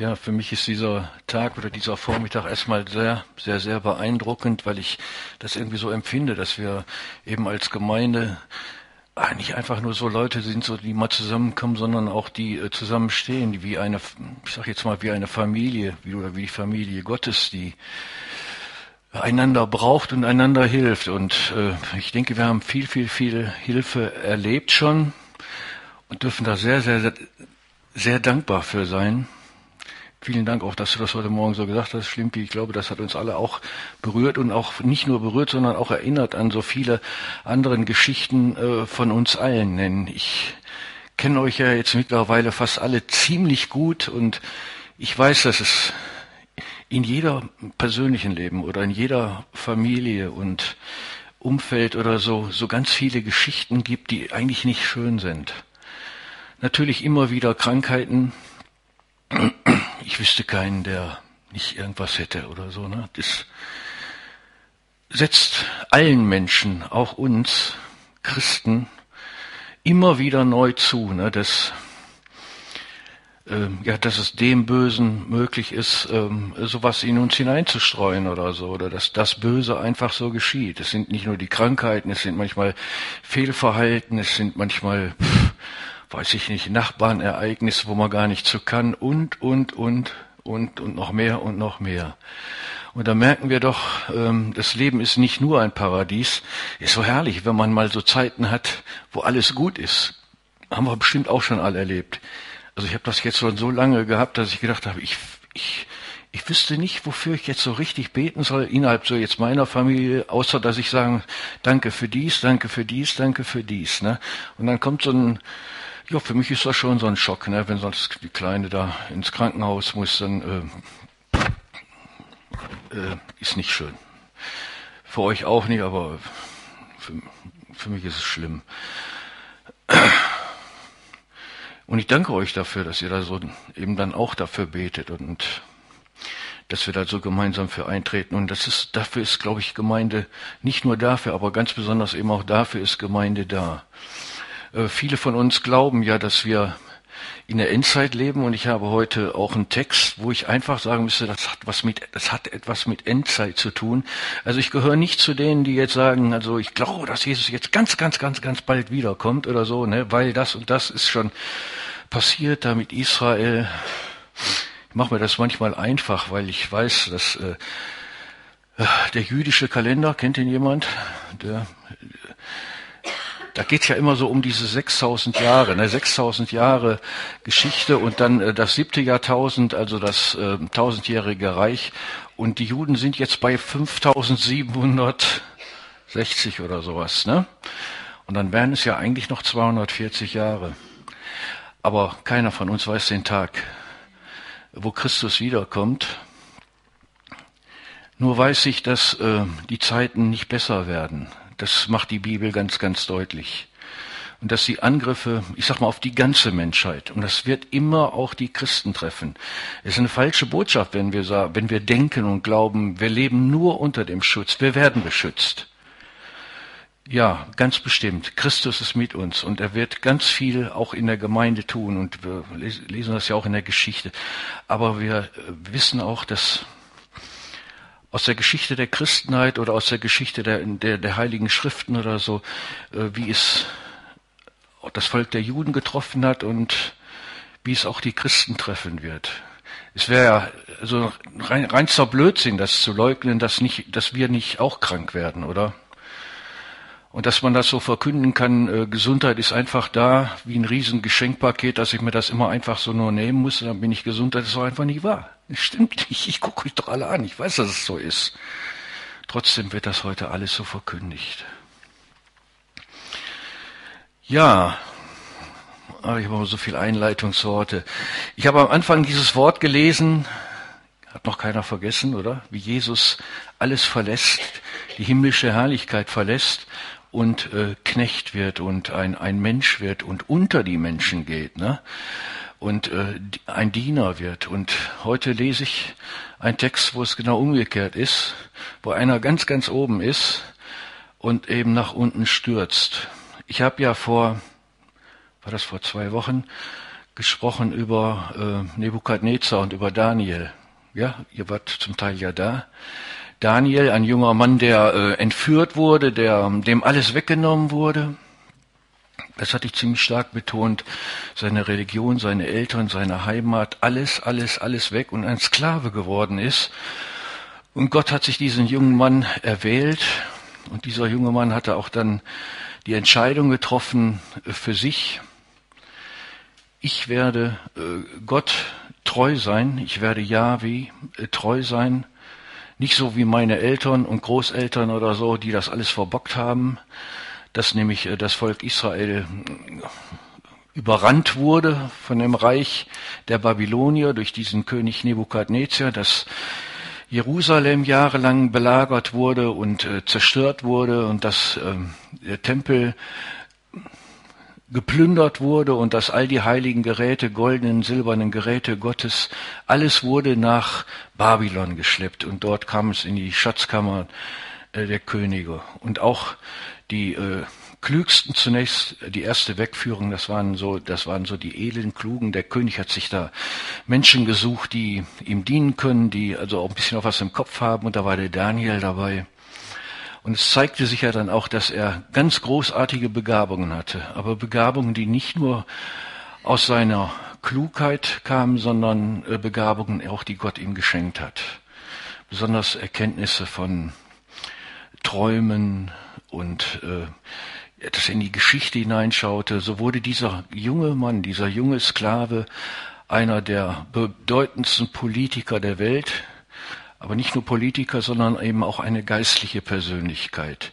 Ja, für mich ist dieser Tag oder dieser Vormittag erstmal sehr, sehr, sehr beeindruckend, weil ich das irgendwie so empfinde, dass wir eben als Gemeinde nicht einfach nur so Leute sind, so die mal zusammenkommen, sondern auch die äh, zusammenstehen, die wie eine, ich sag jetzt mal wie eine Familie, wie oder wie die Familie Gottes, die einander braucht und einander hilft. Und äh, ich denke, wir haben viel, viel, viel Hilfe erlebt schon und dürfen da sehr, sehr, sehr, sehr dankbar für sein. Vielen Dank auch, dass du das heute Morgen so gesagt hast, Schlimpi. Ich glaube, das hat uns alle auch berührt und auch nicht nur berührt, sondern auch erinnert an so viele anderen Geschichten äh, von uns allen. Denn ich kenne euch ja jetzt mittlerweile fast alle ziemlich gut und ich weiß, dass es in jeder persönlichen Leben oder in jeder Familie und Umfeld oder so so ganz viele Geschichten gibt, die eigentlich nicht schön sind. Natürlich immer wieder Krankheiten, ich wüsste keinen, der nicht irgendwas hätte oder so. Ne? Das setzt allen Menschen, auch uns Christen, immer wieder neu zu, ne? dass, ähm, ja, dass es dem Bösen möglich ist, ähm, sowas in uns hineinzustreuen oder so, oder dass das Böse einfach so geschieht. Es sind nicht nur die Krankheiten, es sind manchmal Fehlverhalten, es sind manchmal pff, weiß ich nicht, Nachbarnereignisse, wo man gar nicht zu kann und, und, und, und, und noch mehr und noch mehr. Und da merken wir doch, ähm, das Leben ist nicht nur ein Paradies. Ist so herrlich, wenn man mal so Zeiten hat, wo alles gut ist. Haben wir bestimmt auch schon alle erlebt. Also ich habe das jetzt schon so lange gehabt, dass ich gedacht habe, ich, ich, ich wüsste nicht, wofür ich jetzt so richtig beten soll innerhalb so jetzt meiner Familie, außer dass ich sagen, danke für dies, danke für dies, danke für dies. Ne? Und dann kommt so ein ja, für mich ist das schon so ein Schock, ne? wenn sonst die Kleine da ins Krankenhaus muss, dann äh, äh, ist nicht schön. Für euch auch nicht, aber für, für mich ist es schlimm. Und ich danke euch dafür, dass ihr da so eben dann auch dafür betet und dass wir da so gemeinsam für eintreten. Und das ist, dafür ist, glaube ich, Gemeinde nicht nur dafür, aber ganz besonders eben auch dafür ist Gemeinde da. Äh, viele von uns glauben ja, dass wir in der Endzeit leben und ich habe heute auch einen Text, wo ich einfach sagen müsste, das hat was mit, das hat etwas mit Endzeit zu tun. Also ich gehöre nicht zu denen, die jetzt sagen, also ich glaube, dass Jesus jetzt ganz, ganz, ganz, ganz bald wiederkommt oder so, ne, weil das und das ist schon passiert da mit Israel. Ich mache mir das manchmal einfach, weil ich weiß, dass äh, der jüdische Kalender, kennt ihn jemand? Der da geht's ja immer so um diese 6000 Jahre, ne? 6000 Jahre Geschichte und dann äh, das siebte Jahrtausend, also das äh, tausendjährige Reich. Und die Juden sind jetzt bei 5760 oder sowas. Ne? Und dann wären es ja eigentlich noch 240 Jahre. Aber keiner von uns weiß den Tag, wo Christus wiederkommt. Nur weiß ich, dass äh, die Zeiten nicht besser werden. Das macht die Bibel ganz, ganz deutlich. Und dass die Angriffe, ich sag mal, auf die ganze Menschheit, und das wird immer auch die Christen treffen. Es ist eine falsche Botschaft, wenn wir wenn wir denken und glauben, wir leben nur unter dem Schutz, wir werden beschützt. Ja, ganz bestimmt. Christus ist mit uns und er wird ganz viel auch in der Gemeinde tun und wir lesen das ja auch in der Geschichte. Aber wir wissen auch, dass aus der Geschichte der Christenheit oder aus der Geschichte der, der, der Heiligen Schriften oder so, äh, wie es das Volk der Juden getroffen hat und wie es auch die Christen treffen wird. Es wäre ja so rein, reinster Blödsinn, das zu leugnen, dass, nicht, dass wir nicht auch krank werden, oder? Und dass man das so verkünden kann, äh, Gesundheit ist einfach da, wie ein riesen Geschenkpaket, dass ich mir das immer einfach so nur nehmen muss, dann bin ich gesund, das ist doch einfach nicht wahr. Das stimmt nicht, ich gucke euch doch alle an, ich weiß, dass es so ist. Trotzdem wird das heute alles so verkündigt. Ja, aber ich habe so viel Einleitungsworte. Ich habe am Anfang dieses Wort gelesen, hat noch keiner vergessen, oder? Wie Jesus alles verlässt, die himmlische Herrlichkeit verlässt und äh, Knecht wird und ein, ein Mensch wird und unter die Menschen geht ne? und äh, ein Diener wird. Und heute lese ich einen Text, wo es genau umgekehrt ist, wo einer ganz, ganz oben ist und eben nach unten stürzt. Ich habe ja vor, war das vor zwei Wochen, gesprochen über äh, Nebukadnezar und über Daniel. Ja, ihr wart zum Teil ja da. Daniel, ein junger Mann, der äh, entführt wurde, der, dem alles weggenommen wurde. Das hatte ich ziemlich stark betont. Seine Religion, seine Eltern, seine Heimat, alles, alles, alles weg und ein Sklave geworden ist. Und Gott hat sich diesen jungen Mann erwählt. Und dieser junge Mann hatte auch dann die Entscheidung getroffen äh, für sich. Ich werde äh, Gott treu sein. Ich werde Yahweh äh, treu sein. Nicht so wie meine Eltern und Großeltern oder so, die das alles verbockt haben, dass nämlich äh, das Volk Israel äh, überrannt wurde von dem Reich der Babylonier durch diesen König Nebukadnezar, dass Jerusalem jahrelang belagert wurde und äh, zerstört wurde und dass äh, der Tempel geplündert wurde und dass all die heiligen Geräte, goldenen, silbernen Geräte Gottes, alles wurde nach Babylon geschleppt und dort kam es in die Schatzkammer äh, der Könige. Und auch die äh, klügsten zunächst, die erste Wegführung, das waren so, das waren so die edlen, klugen. Der König hat sich da Menschen gesucht, die ihm dienen können, die also auch ein bisschen noch was im Kopf haben und da war der Daniel dabei. Und es zeigte sich ja dann auch, dass er ganz großartige Begabungen hatte, aber Begabungen, die nicht nur aus seiner Klugheit kamen, sondern äh, Begabungen auch, die Gott ihm geschenkt hat. Besonders Erkenntnisse von Träumen und äh, das in die Geschichte hineinschaute, so wurde dieser junge Mann, dieser junge Sklave einer der bedeutendsten Politiker der Welt, aber nicht nur Politiker, sondern eben auch eine geistliche Persönlichkeit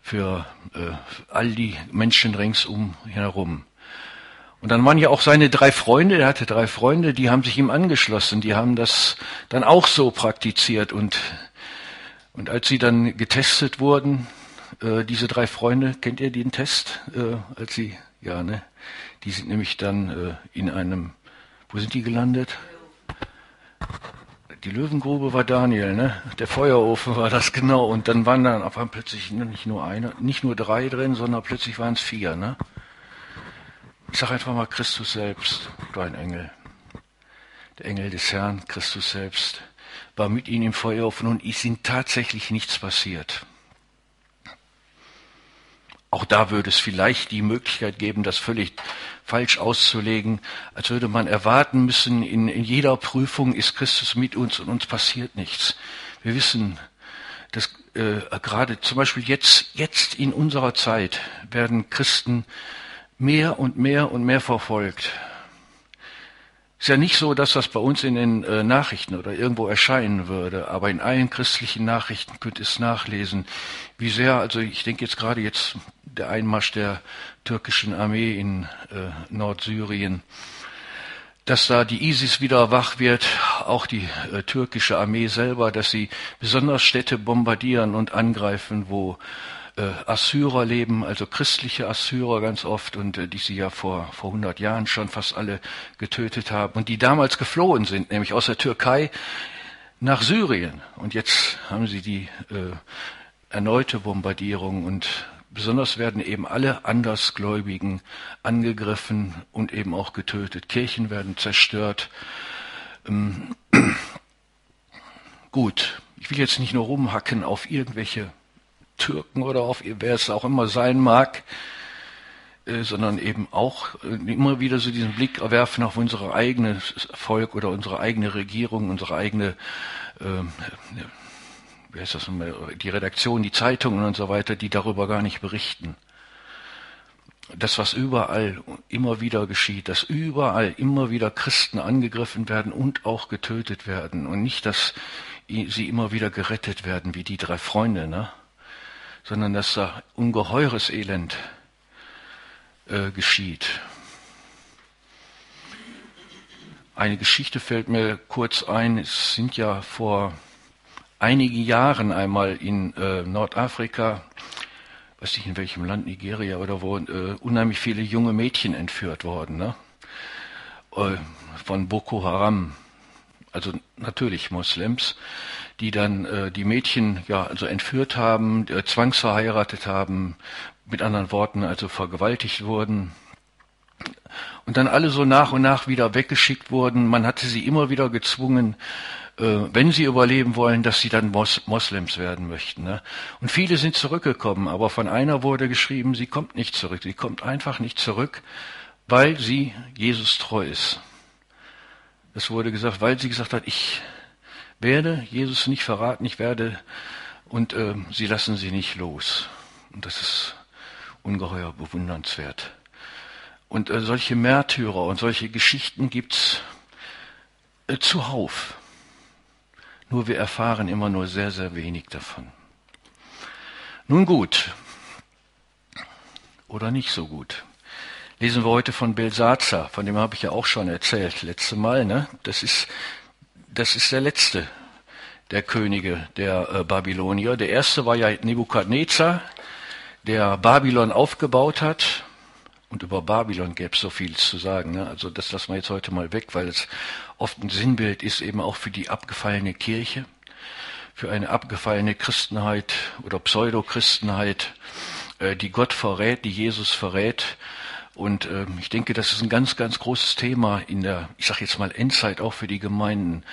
für äh, all die Menschen ringsum herum. Und dann waren ja auch seine drei Freunde, er hatte drei Freunde, die haben sich ihm angeschlossen, die haben das dann auch so praktiziert und, und als sie dann getestet wurden, äh, diese drei Freunde, kennt ihr den Test, äh, als sie, ja, ne, die sind nämlich dann äh, in einem, wo sind die gelandet? Die Löwengrube war Daniel, ne? Der Feuerofen war das genau. Und dann waren dann auf einmal plötzlich nicht nur eine, nicht nur drei drin, sondern plötzlich waren es vier, ne? Ich sag einfach mal Christus selbst, dein Engel. Der Engel des Herrn, Christus selbst, war mit ihnen im Feuerofen und ist ihnen tatsächlich nichts passiert. Auch da würde es vielleicht die Möglichkeit geben, das völlig falsch auszulegen, als würde man erwarten müssen, in, in jeder Prüfung ist Christus mit uns und uns passiert nichts. Wir wissen, dass äh, gerade zum Beispiel jetzt, jetzt in unserer Zeit werden Christen mehr und mehr und mehr verfolgt. Ist ja nicht so, dass das bei uns in den äh, Nachrichten oder irgendwo erscheinen würde, aber in allen christlichen Nachrichten könnt ihr es nachlesen, wie sehr, also ich denke jetzt gerade jetzt der Einmarsch der türkischen Armee in äh, Nordsyrien, dass da die ISIS wieder wach wird, auch die äh, türkische Armee selber, dass sie besonders Städte bombardieren und angreifen, wo Assyrer leben, also christliche Assyrer ganz oft und äh, die sie ja vor vor 100 Jahren schon fast alle getötet haben und die damals geflohen sind, nämlich aus der Türkei nach Syrien und jetzt haben sie die äh, erneute Bombardierung und besonders werden eben alle Andersgläubigen angegriffen und eben auch getötet. Kirchen werden zerstört. Ähm, gut, ich will jetzt nicht nur rumhacken auf irgendwelche Türken oder auf wer es auch immer sein mag, äh, sondern eben auch äh, immer wieder so diesen Blick werfen auf unser eigenes Volk oder unsere eigene Regierung, unsere eigene, äh, wie heißt das, die Redaktion, die Zeitungen und so weiter, die darüber gar nicht berichten. Das, was überall immer wieder geschieht, dass überall immer wieder Christen angegriffen werden und auch getötet werden und nicht, dass sie immer wieder gerettet werden, wie die drei Freunde, ne? Sondern dass da ungeheures Elend äh, geschieht. Eine Geschichte fällt mir kurz ein. Es sind ja vor einigen Jahren einmal in äh, Nordafrika, weiß nicht in welchem Land, Nigeria oder wo, äh, unheimlich viele junge Mädchen entführt worden, ne? Äh, von Boko Haram, also natürlich Moslems die dann äh, die Mädchen ja also entführt haben, äh, zwangsverheiratet haben, mit anderen Worten also vergewaltigt wurden. und dann alle so nach und nach wieder weggeschickt wurden. Man hatte sie immer wieder gezwungen, äh, wenn sie überleben wollen, dass sie dann Mos Moslems werden möchten. Ne? Und viele sind zurückgekommen, aber von einer wurde geschrieben, sie kommt nicht zurück. Sie kommt einfach nicht zurück, weil sie Jesus treu ist. Es wurde gesagt, weil sie gesagt hat, ich werde Jesus nicht verraten, ich werde, und äh, sie lassen sie nicht los. Und das ist ungeheuer bewundernswert. Und äh, solche Märtyrer und solche Geschichten gibt's äh, zuhauf. Nur wir erfahren immer nur sehr, sehr wenig davon. Nun gut. Oder nicht so gut. Lesen wir heute von Belsazar, von dem habe ich ja auch schon erzählt, letzte Mal, ne? Das ist, das ist der letzte der Könige der äh, Babylonier. Der erste war ja Nebukadnezar, der Babylon aufgebaut hat und über Babylon gäbe es so viel zu sagen. Ne? Also das lassen wir jetzt heute mal weg, weil es oft ein Sinnbild ist eben auch für die abgefallene Kirche, für eine abgefallene Christenheit oder Pseudo-Christenheit, äh, die Gott verrät, die Jesus verrät. Und äh, ich denke, das ist ein ganz, ganz großes Thema in der, ich sage jetzt mal, Endzeit auch für die Gemeinden.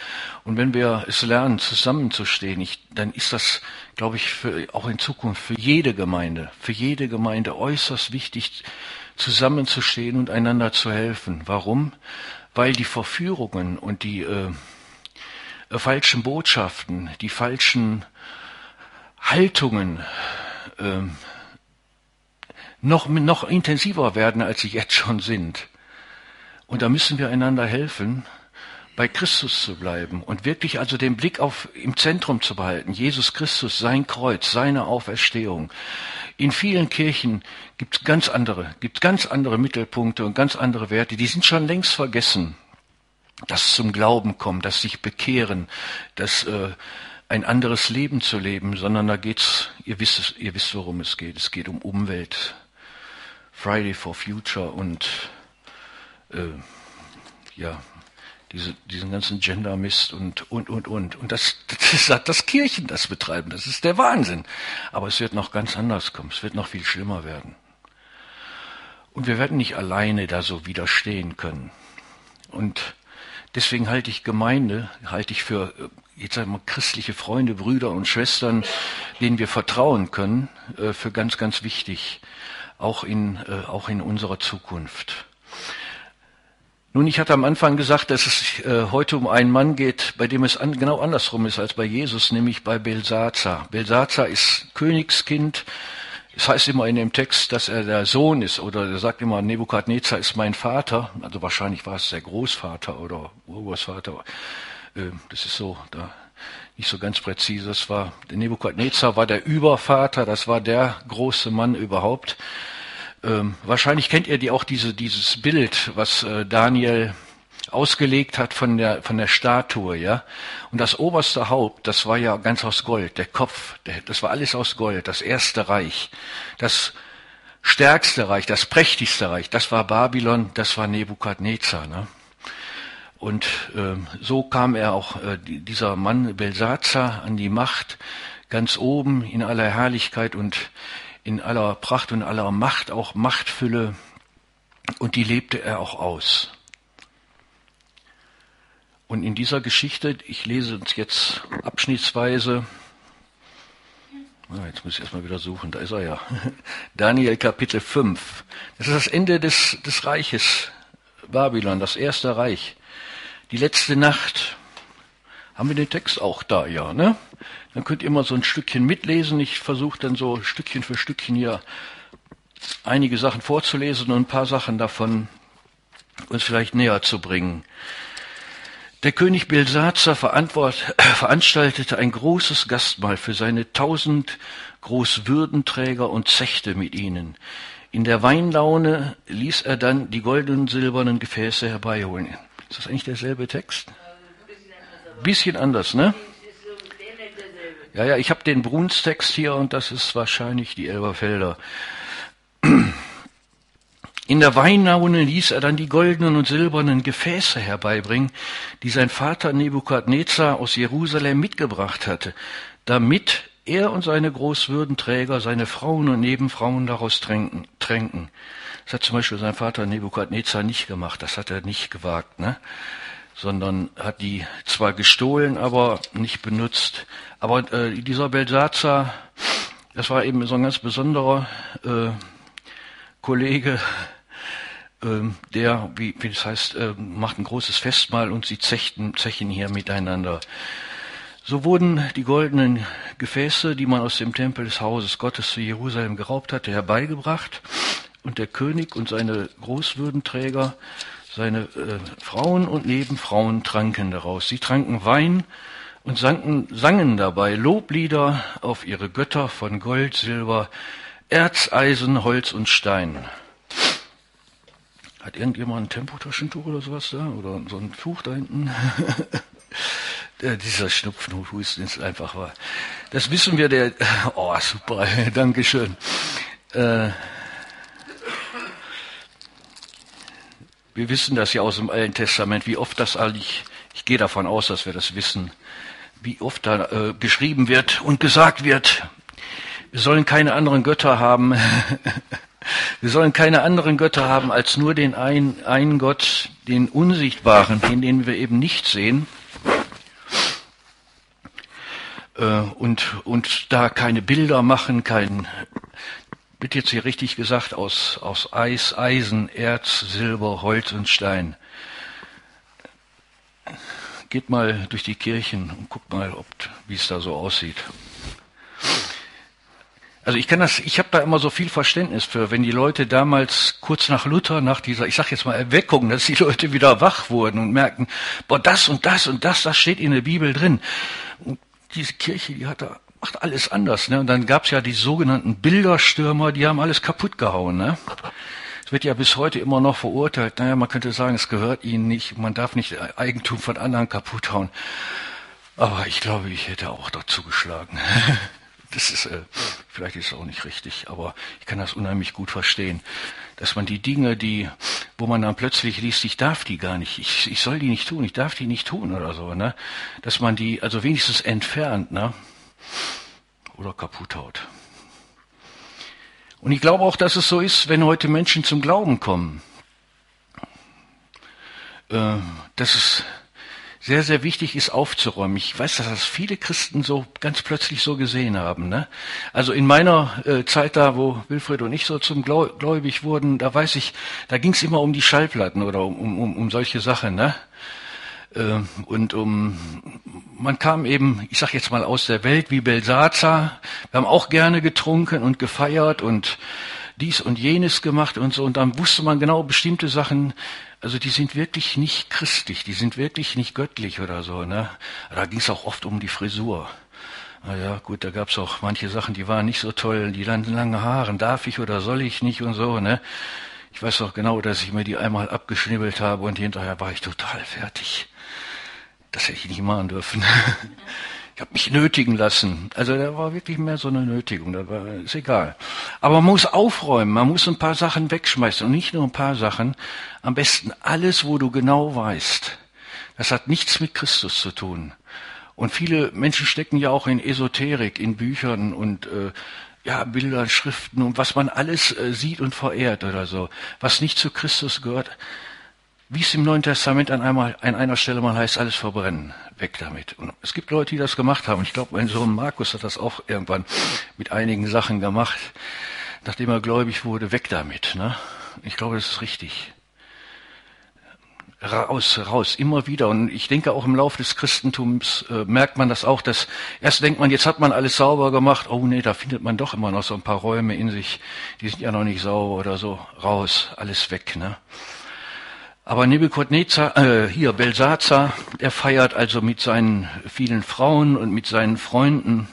Und wenn wir es lernen, zusammenzustehen, ich, dann ist das, glaube ich, für, auch in Zukunft für jede Gemeinde, für jede Gemeinde äußerst wichtig, zusammenzustehen und einander zu helfen. Warum? Weil die Verführungen und die äh, äh, falschen Botschaften, die falschen Haltungen äh, noch, noch intensiver werden, als sie jetzt schon sind. Und da müssen wir einander helfen, bei Christus zu bleiben und wirklich also den Blick auf im Zentrum zu behalten. Jesus Christus, sein Kreuz, seine Auferstehung. In vielen Kirchen gibt es ganz andere, gibt ganz andere Mittelpunkte und ganz andere Werte, die sind schon längst vergessen. Das zum Glauben kommen, das sich bekehren, das äh, ein anderes Leben zu leben, sondern da geht's, ihr wisst, ihr wisst, worum es geht. Es geht um Umwelt, Friday for Future und äh, ja, diese, diesen ganzen Gender-Mist und, und, und, und. Und das, das sagt das Kirchen, das betreiben. Das ist der Wahnsinn. Aber es wird noch ganz anders kommen. Es wird noch viel schlimmer werden. Und wir werden nicht alleine da so widerstehen können. Und deswegen halte ich Gemeinde, halte ich für, äh, jetzt sagen wir christliche Freunde, Brüder und Schwestern, denen wir vertrauen können, äh, für ganz, ganz wichtig. Auch in, äh, auch in unserer Zukunft. Nun, ich hatte am Anfang gesagt, dass es äh, heute um einen Mann geht, bei dem es an, genau andersrum ist als bei Jesus, nämlich bei Belsazar. Belsazar ist Königskind. Es heißt immer in dem Text, dass er der Sohn ist, oder er sagt immer, Nebukadnezar ist mein Vater. Also wahrscheinlich war es der Großvater oder Urgroßvater. Äh, das ist so, da nicht so ganz präzise. Das war, Nebukadnezar war der Übervater, das war der große Mann überhaupt. Ähm, wahrscheinlich kennt ihr die auch diese, dieses Bild, was äh, Daniel ausgelegt hat von der, von der Statue, ja. Und das oberste Haupt, das war ja ganz aus Gold. Der Kopf, der, das war alles aus Gold. Das erste Reich, das stärkste Reich, das prächtigste Reich, das war Babylon, das war Nebukadnezar, ne? Und äh, so kam er auch, äh, dieser Mann Belsazar, an die Macht, ganz oben in aller Herrlichkeit und in aller Pracht und aller Macht, auch Machtfülle, und die lebte er auch aus. Und in dieser Geschichte, ich lese uns jetzt abschnittsweise, ah, jetzt muss ich erstmal wieder suchen, da ist er ja, Daniel Kapitel 5. Das ist das Ende des, des Reiches Babylon, das erste Reich. Die letzte Nacht. Haben wir den Text auch da, ja, ne? Dann könnt ihr mal so ein Stückchen mitlesen. Ich versuche dann so Stückchen für Stückchen hier einige Sachen vorzulesen und ein paar Sachen davon uns vielleicht näher zu bringen. Der König Belsazar veranstaltete ein großes Gastmahl für seine tausend Großwürdenträger und zechte mit ihnen. In der Weinlaune ließ er dann die goldenen silbernen Gefäße herbeiholen. Ist das eigentlich derselbe Text? Bisschen anders, ne? Ja, ja, ich habe den Brunstext hier und das ist wahrscheinlich die Elberfelder. In der Weinlaune ließ er dann die goldenen und silbernen Gefäße herbeibringen, die sein Vater Nebukadnezar aus Jerusalem mitgebracht hatte, damit er und seine Großwürdenträger, seine Frauen und Nebenfrauen daraus tränken. tränken. Das hat zum Beispiel sein Vater Nebukadnezar nicht gemacht. Das hat er nicht gewagt, ne? sondern hat die zwar gestohlen, aber nicht benutzt. Aber äh, dieser Belsazar, das war eben so ein ganz besonderer äh, Kollege, äh, der, wie, wie das heißt, äh, macht ein großes Festmahl und sie zechten, zechen hier miteinander. So wurden die goldenen Gefäße, die man aus dem Tempel des Hauses Gottes zu Jerusalem geraubt hatte, herbeigebracht und der König und seine Großwürdenträger seine äh, Frauen und Nebenfrauen tranken daraus. Sie tranken Wein und sangen, sangen dabei Loblieder auf ihre Götter von Gold, Silber, Erz, Eisen, Holz und Stein. Hat irgendjemand ein Tempotaschentuch oder sowas da? Oder so ein Tuch da hinten? dieser Schnupfenhusten ist einfach wahr. Das wissen wir, der, oh super, Dankeschön. Äh, Wir wissen das ja aus dem Alten Testament, wie oft das eigentlich, ich gehe davon aus, dass wir das wissen, wie oft da äh, geschrieben wird und gesagt wird, wir sollen keine anderen Götter haben. wir sollen keine anderen Götter haben als nur den einen, einen Gott, den Unsichtbaren, den, den wir eben nicht sehen. Äh, und, und da keine Bilder machen, kein, wird jetzt hier richtig gesagt, aus, aus Eis, Eisen, Erz, Silber, Holz und Stein. Geht mal durch die Kirchen und guckt mal, ob, wie es da so aussieht. Also ich kann das, ich habe da immer so viel Verständnis für, wenn die Leute damals kurz nach Luther, nach dieser, ich sag jetzt mal Erweckung, dass die Leute wieder wach wurden und merken, boah, das und das und das, das steht in der Bibel drin. Und diese Kirche, die hat da macht alles anders. Ne? Und dann gab's ja die sogenannten Bilderstürmer, die haben alles kaputt gehauen. Ne? Es wird ja bis heute immer noch verurteilt. Naja, man könnte sagen, es gehört ihnen nicht, man darf nicht Eigentum von anderen kaputt hauen. Aber ich glaube, ich hätte auch dazu geschlagen. Das ist, äh, vielleicht ist es auch nicht richtig, aber ich kann das unheimlich gut verstehen, dass man die Dinge, die, wo man dann plötzlich liest, ich darf die gar nicht, ich, ich soll die nicht tun, ich darf die nicht tun oder so, ne, dass man die also wenigstens entfernt, ne, oder kaputt haut. Und ich glaube auch, dass es so ist, wenn heute Menschen zum Glauben kommen, äh, dass es sehr, sehr wichtig ist aufzuräumen. Ich weiß, dass das viele Christen so ganz plötzlich so gesehen haben. Ne? Also in meiner äh, Zeit da, wo Wilfried und ich so zum Gläubig wurden, da weiß ich, da ging es immer um die Schallplatten oder um, um, um solche Sachen. Ne? Äh, und um, man kam eben, ich sag jetzt mal aus der Welt wie Belsazar. Wir haben auch gerne getrunken und gefeiert und dies und jenes gemacht und so. Und dann wusste man genau bestimmte Sachen, also die sind wirklich nicht christlich, die sind wirklich nicht göttlich oder so. Ne? Da ging es auch oft um die Frisur. Naja, gut, da gab's auch manche Sachen, die waren nicht so toll. Die langen Haaren, darf ich oder soll ich nicht und so. Ne? Ich weiß auch genau, dass ich mir die einmal abgeschnibbelt habe und hinterher war ich total fertig. Das hätte ich nicht machen dürfen. Ich habe mich nötigen lassen. Also da war wirklich mehr so eine Nötigung. Da war, ist egal. Aber man muss aufräumen. Man muss ein paar Sachen wegschmeißen und nicht nur ein paar Sachen. Am besten alles, wo du genau weißt. Das hat nichts mit Christus zu tun. Und viele Menschen stecken ja auch in Esoterik, in Büchern und äh, ja, Bildern, Schriften und was man alles äh, sieht und verehrt oder so, was nicht zu Christus gehört. Wie es im Neuen Testament an, einmal, an einer Stelle mal heißt, alles verbrennen, weg damit. Und es gibt Leute, die das gemacht haben. Ich glaube, mein Sohn Markus hat das auch irgendwann mit einigen Sachen gemacht, nachdem er gläubig wurde, weg damit. Ne? Ich glaube, das ist richtig. Raus, raus, immer wieder. Und ich denke auch im Laufe des Christentums äh, merkt man das auch, dass erst denkt man, jetzt hat man alles sauber gemacht. Oh nee, da findet man doch immer noch so ein paar Räume in sich, die sind ja noch nicht sauber oder so. Raus, alles weg. Ne? Aber Nebuchadnezzar, äh, hier Belsazar, er feiert also mit seinen vielen Frauen und mit seinen Freunden.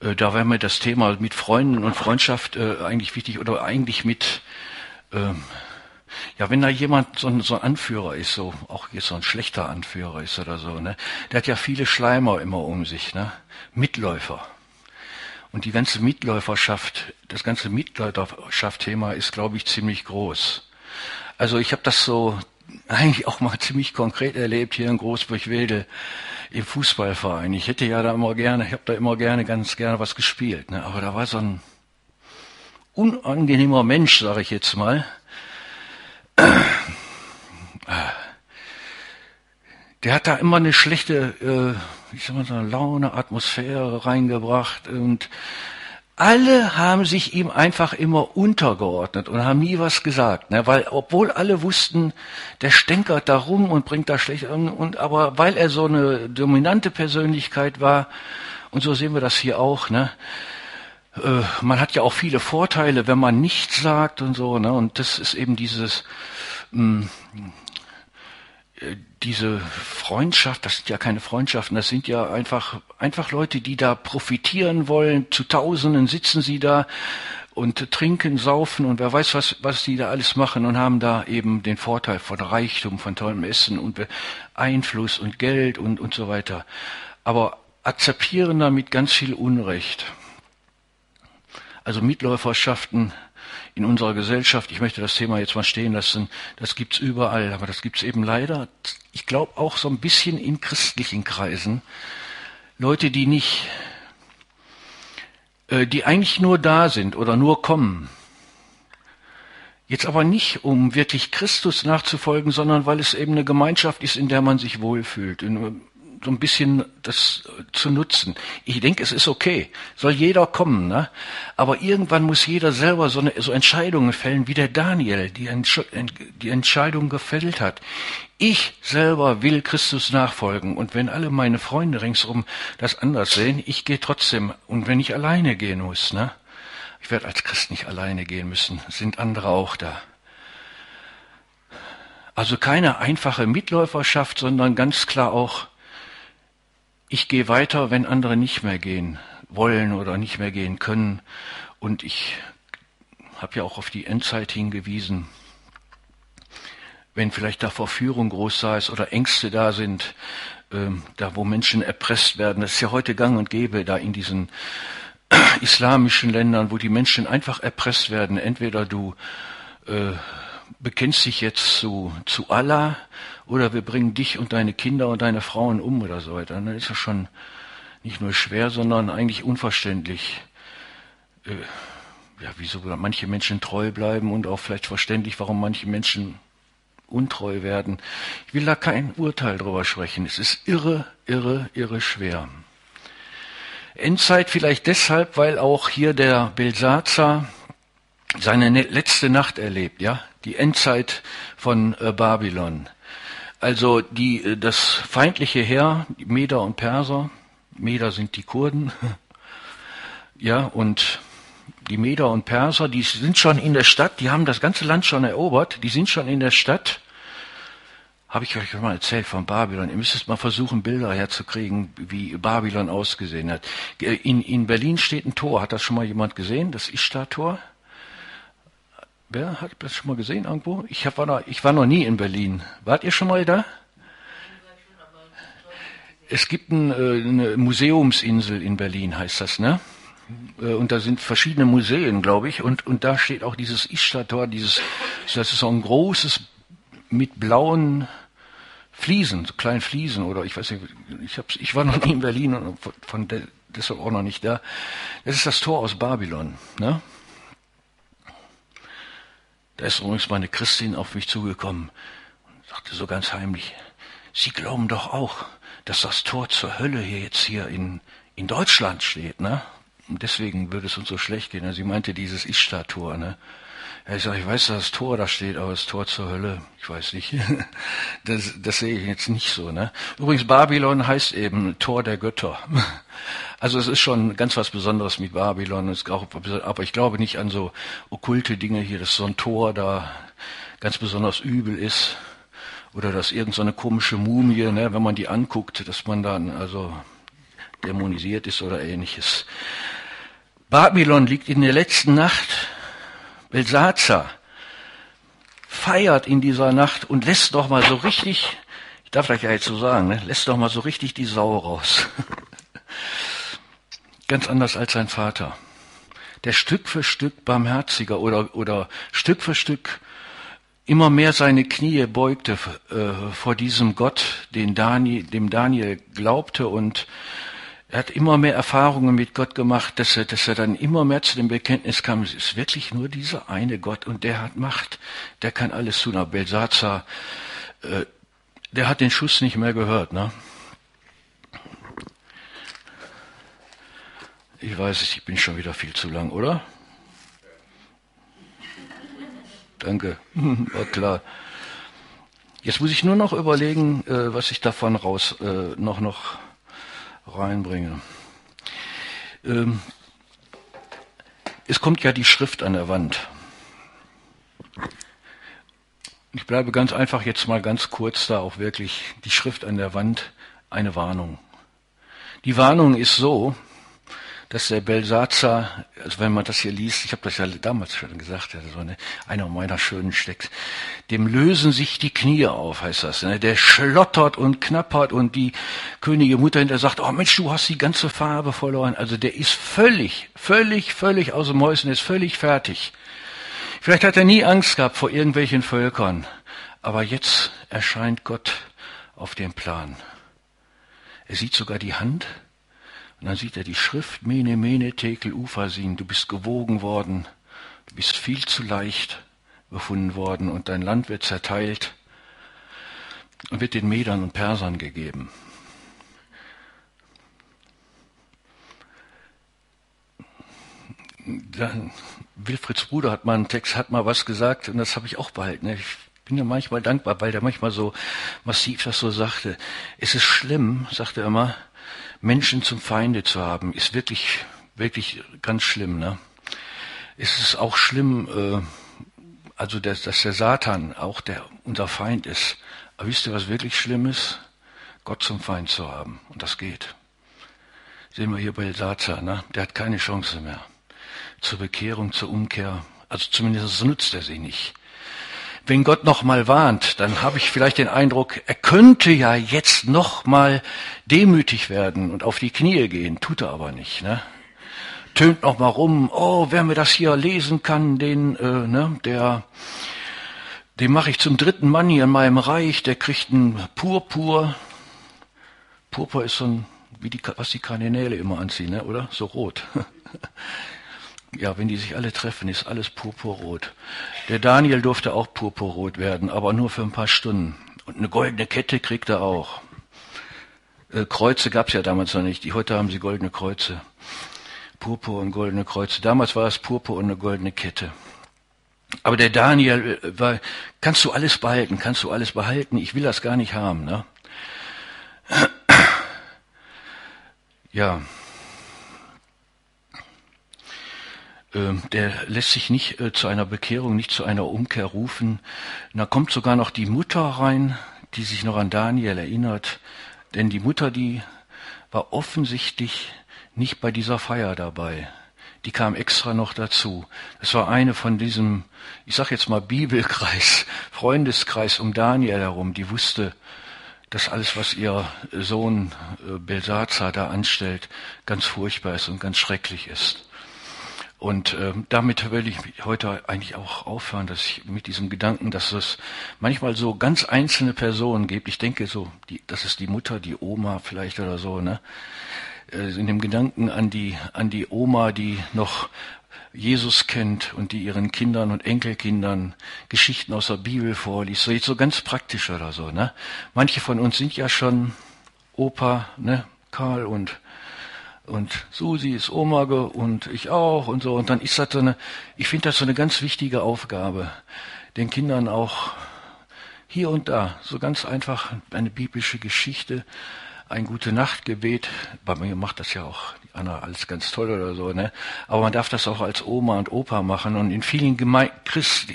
Äh, da wäre mir das Thema mit Freunden und Freundschaft äh, eigentlich wichtig oder eigentlich mit, äh, ja, wenn da jemand so ein, so ein Anführer ist, so auch jetzt so ein schlechter Anführer ist oder so, ne, der hat ja viele Schleimer immer um sich, ne, Mitläufer. Und die ganze Mitläuferschaft, das ganze Mitläuferschaft-Thema ist, glaube ich, ziemlich groß. Also ich habe das so eigentlich auch mal ziemlich konkret erlebt hier in Großburg-Wedel im Fußballverein. Ich hätte ja da immer gerne, ich habe da immer gerne, ganz gerne was gespielt. Ne? Aber da war so ein unangenehmer Mensch, sage ich jetzt mal. Der hat da immer eine schlechte, äh, ich sag mal so eine Laune, Atmosphäre reingebracht und alle haben sich ihm einfach immer untergeordnet und haben nie was gesagt, ne? weil obwohl alle wussten, der stänkert da rum und bringt da schlecht und, und aber weil er so eine dominante Persönlichkeit war und so sehen wir das hier auch, ne? Äh, man hat ja auch viele Vorteile, wenn man nichts sagt und so, ne? Und das ist eben dieses mh, hm, äh, diese Freundschaft, das sind ja keine Freundschaften, das sind ja einfach, einfach Leute, die da profitieren wollen. Zu Tausenden sitzen sie da und trinken, saufen und wer weiß, was, was die da alles machen und haben da eben den Vorteil von Reichtum, von tollem Essen und Einfluss und Geld und, und so weiter. Aber akzeptieren damit ganz viel Unrecht. Also Mitläuferschaften in unserer Gesellschaft, ich möchte das Thema jetzt mal stehen lassen, das gibt's überall, aber das gibt's eben leider, ich glaube auch so ein bisschen in christlichen Kreisen. Leute, die nicht, äh, die eigentlich nur da sind oder nur kommen. Jetzt aber nicht, um wirklich Christus nachzufolgen, sondern weil es eben eine Gemeinschaft ist, in der man sich wohlfühlt so ein bisschen das zu nutzen. Ich denke, es ist okay. Soll jeder kommen, ne? Aber irgendwann muss jeder selber so, eine, so Entscheidungen fällen, wie der Daniel die, Entsch die Entscheidung gefällt hat. Ich selber will Christus nachfolgen und wenn alle meine Freunde ringsum das anders sehen, ich gehe trotzdem und wenn ich alleine gehen muss, ne? Ich werde als Christ nicht alleine gehen müssen, sind andere auch da. Also keine einfache Mitläuferschaft, sondern ganz klar auch ich gehe weiter, wenn andere nicht mehr gehen wollen oder nicht mehr gehen können. Und ich habe ja auch auf die Endzeit hingewiesen. Wenn vielleicht da Verführung groß da ist oder Ängste da sind, ähm, da wo Menschen erpresst werden, das ist ja heute gang und gäbe da in diesen islamischen Ländern, wo die Menschen einfach erpresst werden. Entweder du äh, bekennst dich jetzt zu, zu Allah oder wir bringen dich und deine Kinder und deine Frauen um oder so weiter. Dann ist das schon nicht nur schwer, sondern eigentlich unverständlich. Äh, ja, wieso manche Menschen treu bleiben und auch vielleicht verständlich, warum manche Menschen untreu werden. Ich will da kein Urteil drüber sprechen. Es ist irre, irre, irre schwer. Endzeit vielleicht deshalb, weil auch hier der Belsazar seine ne-, letzte Nacht erlebt, ja, die Endzeit von äh, Babylon. Also die, äh, das feindliche Heer, Meder und Perser, Meder sind die Kurden, ja, und die Meder und Perser, die sind schon in der Stadt, die haben das ganze Land schon erobert, die sind schon in der Stadt. Habe ich euch mal erzählt von Babylon. Ihr müsst es mal versuchen, Bilder herzukriegen, wie Babylon ausgesehen hat. Äh, in, in Berlin steht ein Tor. Hat das schon mal jemand gesehen? Das Ishtar-Tor? Wer hat das schon mal gesehen irgendwo? Ich, hab, war, noch, ich war noch nie in Berlin. Wart ihr schon mal da? Es gibt ein, äh, eine Museumsinsel in Berlin, heißt das, ne? Äh, und da sind verschiedene Museen, glaube ich. Und, und da steht auch dieses Ishtar-Tor, dieses, das ist so ein großes mit blauen Fliesen, so kleinen Fliesen oder ich weiß nicht, ich, hab's, ich war noch nie in Berlin und von, von deshalb auch noch nicht da. Das ist das Tor aus Babylon, ne? Da ist übrigens meine Christin auf mich zugekommen und sagte so ganz heimlich, Sie glauben doch auch, dass das Tor zur Hölle hier jetzt hier in, in Deutschland steht, ne? Und deswegen würde es uns so schlecht gehen. Sie meinte dieses Ishtar-Tor, ne? Ich sage, ich weiß, dass das Tor da steht, aber das Tor zur Hölle, ich weiß nicht. Das, das sehe ich jetzt nicht so. Ne? Übrigens, Babylon heißt eben Tor der Götter. Also es ist schon ganz was Besonderes mit Babylon. aber ich glaube nicht an so okkulte Dinge hier, dass so ein Tor da ganz besonders übel ist. Oder dass irgendeine so komische Mumie, ne, wenn man die anguckt, dass man dann also dämonisiert ist oder ähnliches. Babylon liegt in der letzten Nacht Belsazar feiert in dieser Nacht und lässt doch mal so richtig, ich darf das ja jetzt so sagen, ne, lässt doch mal so richtig die Sau raus. Ganz anders als sein Vater. Der Stück für Stück barmherziger oder, oder Stück für Stück immer mehr seine Knie beugte äh, vor diesem Gott, den Daniel, dem Daniel glaubte und er hat immer mehr Erfahrungen mit Gott gemacht, dass er, dass er dann immer mehr zu dem Bekenntnis kam, es ist wirklich nur dieser eine Gott und der hat Macht, der kann alles tun. Aber Belsazar, äh, der hat den Schuss nicht mehr gehört. Ne? Ich weiß es, ich bin schon wieder viel zu lang, oder? Danke, war klar. Jetzt muss ich nur noch überlegen, äh, was ich davon raus äh, noch noch reinbringe. Ähm, es kommt ja die Schrift an der Wand. Ich bleibe ganz einfach jetzt mal ganz kurz da auch wirklich die Schrift an der Wand eine Warnung. Die Warnung ist so, dass der Belsazar, also wenn man das hier liest, ich habe das ja damals schon gesagt, ja, so eine, einer meiner schönen Stecks, dem lösen sich die Knie auf, heißt das. Ne? Der schlottert und knappert und die könige Mutter hinter sagt, oh Mensch, du hast die ganze Farbe verloren. Also der ist völlig, völlig, völlig aus dem Häuschen, ist völlig fertig. Vielleicht hat er nie Angst gehabt vor irgendwelchen Völkern, aber jetzt erscheint Gott auf dem Plan. Er sieht sogar die Hand, und dann sieht er die Schrift, Mene, Mene, Tekel, Ufasin, du bist gewogen worden, du bist viel zu leicht befunden worden und dein Land wird zerteilt und wird den Medern und Persern gegeben. Dann, Wilfrieds Bruder hat mal einen Text, hat mal was gesagt und das habe ich auch behalten. Ich bin ja manchmal dankbar, weil der manchmal so massiv das so sagte. Es ist schlimm, sagte er immer, Menschen zum Feinde zu haben, ist wirklich, wirklich ganz schlimm. Ne? Es ist auch schlimm, äh, also dass, dass der Satan auch der unser Feind ist. Aber wisst ihr, was wirklich schlimm ist? Gott zum Feind zu haben. Und das geht. Sehen wir hier bei Satan, ne? der hat keine Chance mehr. Zur Bekehrung, zur Umkehr. Also zumindest nutzt er sie nicht wenn Gott noch mal warnt, dann habe ich vielleicht den Eindruck, er könnte ja jetzt noch mal demütig werden und auf die Knie gehen, tut er aber nicht. Ne? Tönt noch mal rum, oh, wer mir das hier lesen kann, den, äh, ne, der, den mache ich zum dritten Mann hier in meinem Reich, der kriegt einen Purpur. Purpur ist so ein, wie die, was die Kardinäle immer anziehen, ne, oder? So rot. ja, wenn die sich alle treffen, ist alles purpurrot. Der Daniel durfte auch purpurrot werden, aber nur für ein paar Stunden. Und eine goldene Kette kriegt er auch. Äh, Kreuze gab's ja damals noch nicht. Die heute haben sie goldene Kreuze. Purpur und goldene Kreuze. Damals war es Purpur und eine goldene Kette. Aber der Daniel äh, war, kannst du alles behalten, kannst du alles behalten, ich will das gar nicht haben. Ne? Ja, Ähm, der lässt sich nicht äh, zu einer Bekehrung, nicht zu einer Umkehr rufen. Da kommt sogar noch die Mutter rein, die sich noch an Daniel erinnert. Denn die Mutter, die war offensichtlich nicht bei dieser Feier dabei. Die kam extra noch dazu. Das war eine von diesem, ich sag jetzt mal Bibelkreis, Freundeskreis um Daniel herum. Die wusste, dass alles, was ihr Sohn äh, Belsazar da anstellt, ganz furchtbar ist und ganz schrecklich ist. Und äh, damit will ich heute eigentlich auch aufhören, dass ich mit diesem Gedanken, dass es manchmal so ganz einzelne Personen gibt. Ich denke so, die, das ist die Mutter, die Oma vielleicht oder so, ne? Äh, in dem Gedanken an die an die Oma, die noch Jesus kennt und die ihren Kindern und Enkelkindern Geschichten aus der Bibel vorliest, so jetzt so ganz praktisch oder so, ne? Manche von uns sind ja schon Opa, ne? Karl und und Susi ist Oma und ich auch und so. Und dann ist das so eine, ich finde das so eine ganz wichtige Aufgabe, den Kindern auch hier und da so ganz einfach eine biblische Geschichte, ein gute Nachtgebet. Bei mir macht das ja auch die Anna alles ganz toll oder so, ne? Aber man darf das auch als Oma und Opa machen und in vielen Gemeinden, Christ,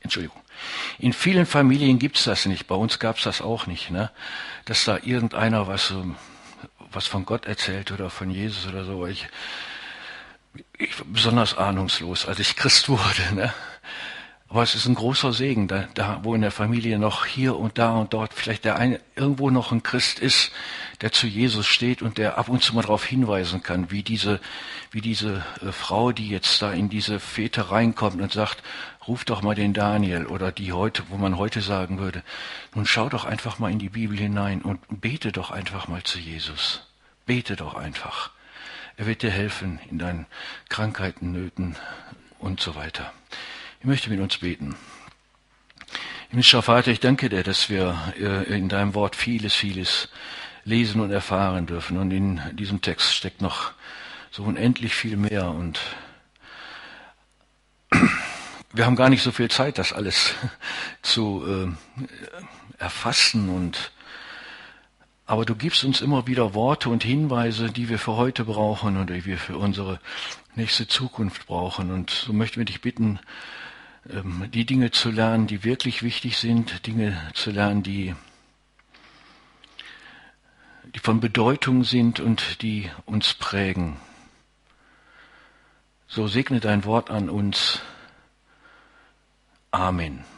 Entschuldigung, in vielen Familien gibt's das nicht. Bei uns gab's das auch nicht, ne? Dass da irgendeiner was so was von Gott erzählt oder von Jesus oder so. Ich, ich war besonders ahnungslos, als ich Christ wurde. Ne? Aber es ist ein großer Segen, da, da wo in der Familie noch hier und da und dort vielleicht der eine irgendwo noch ein Christ ist, der zu Jesus steht und der ab und zu mal darauf hinweisen kann, wie diese, wie diese äh, Frau, die jetzt da in diese Fete reinkommt und sagt, ruf doch mal den Daniel oder die heute, wo man heute sagen würde, nun schau doch einfach mal in die Bibel hinein und bete doch einfach mal zu Jesus. Bete doch einfach. Er wird dir helfen in deinen Krankheiten, Nöten und so weiter. Ich möchte mit uns beten. Himmlischer Vater, ich danke dir, dass wir äh, in deinem Wort vieles, vieles lesen und erfahren dürfen. Und in diesem Text steckt noch so unendlich viel mehr. Und wir haben gar nicht so viel Zeit, das alles zu äh, erfassen und aber du gibst uns immer wieder Worte und Hinweise, die wir für heute brauchen und die wir für unsere nächste Zukunft brauchen. Und so möchten wir dich bitten, ähm, die Dinge zu lernen, die wirklich wichtig sind, Dinge zu lernen, die, die von Bedeutung sind und die uns prägen. So segne dein Wort an uns. Amen.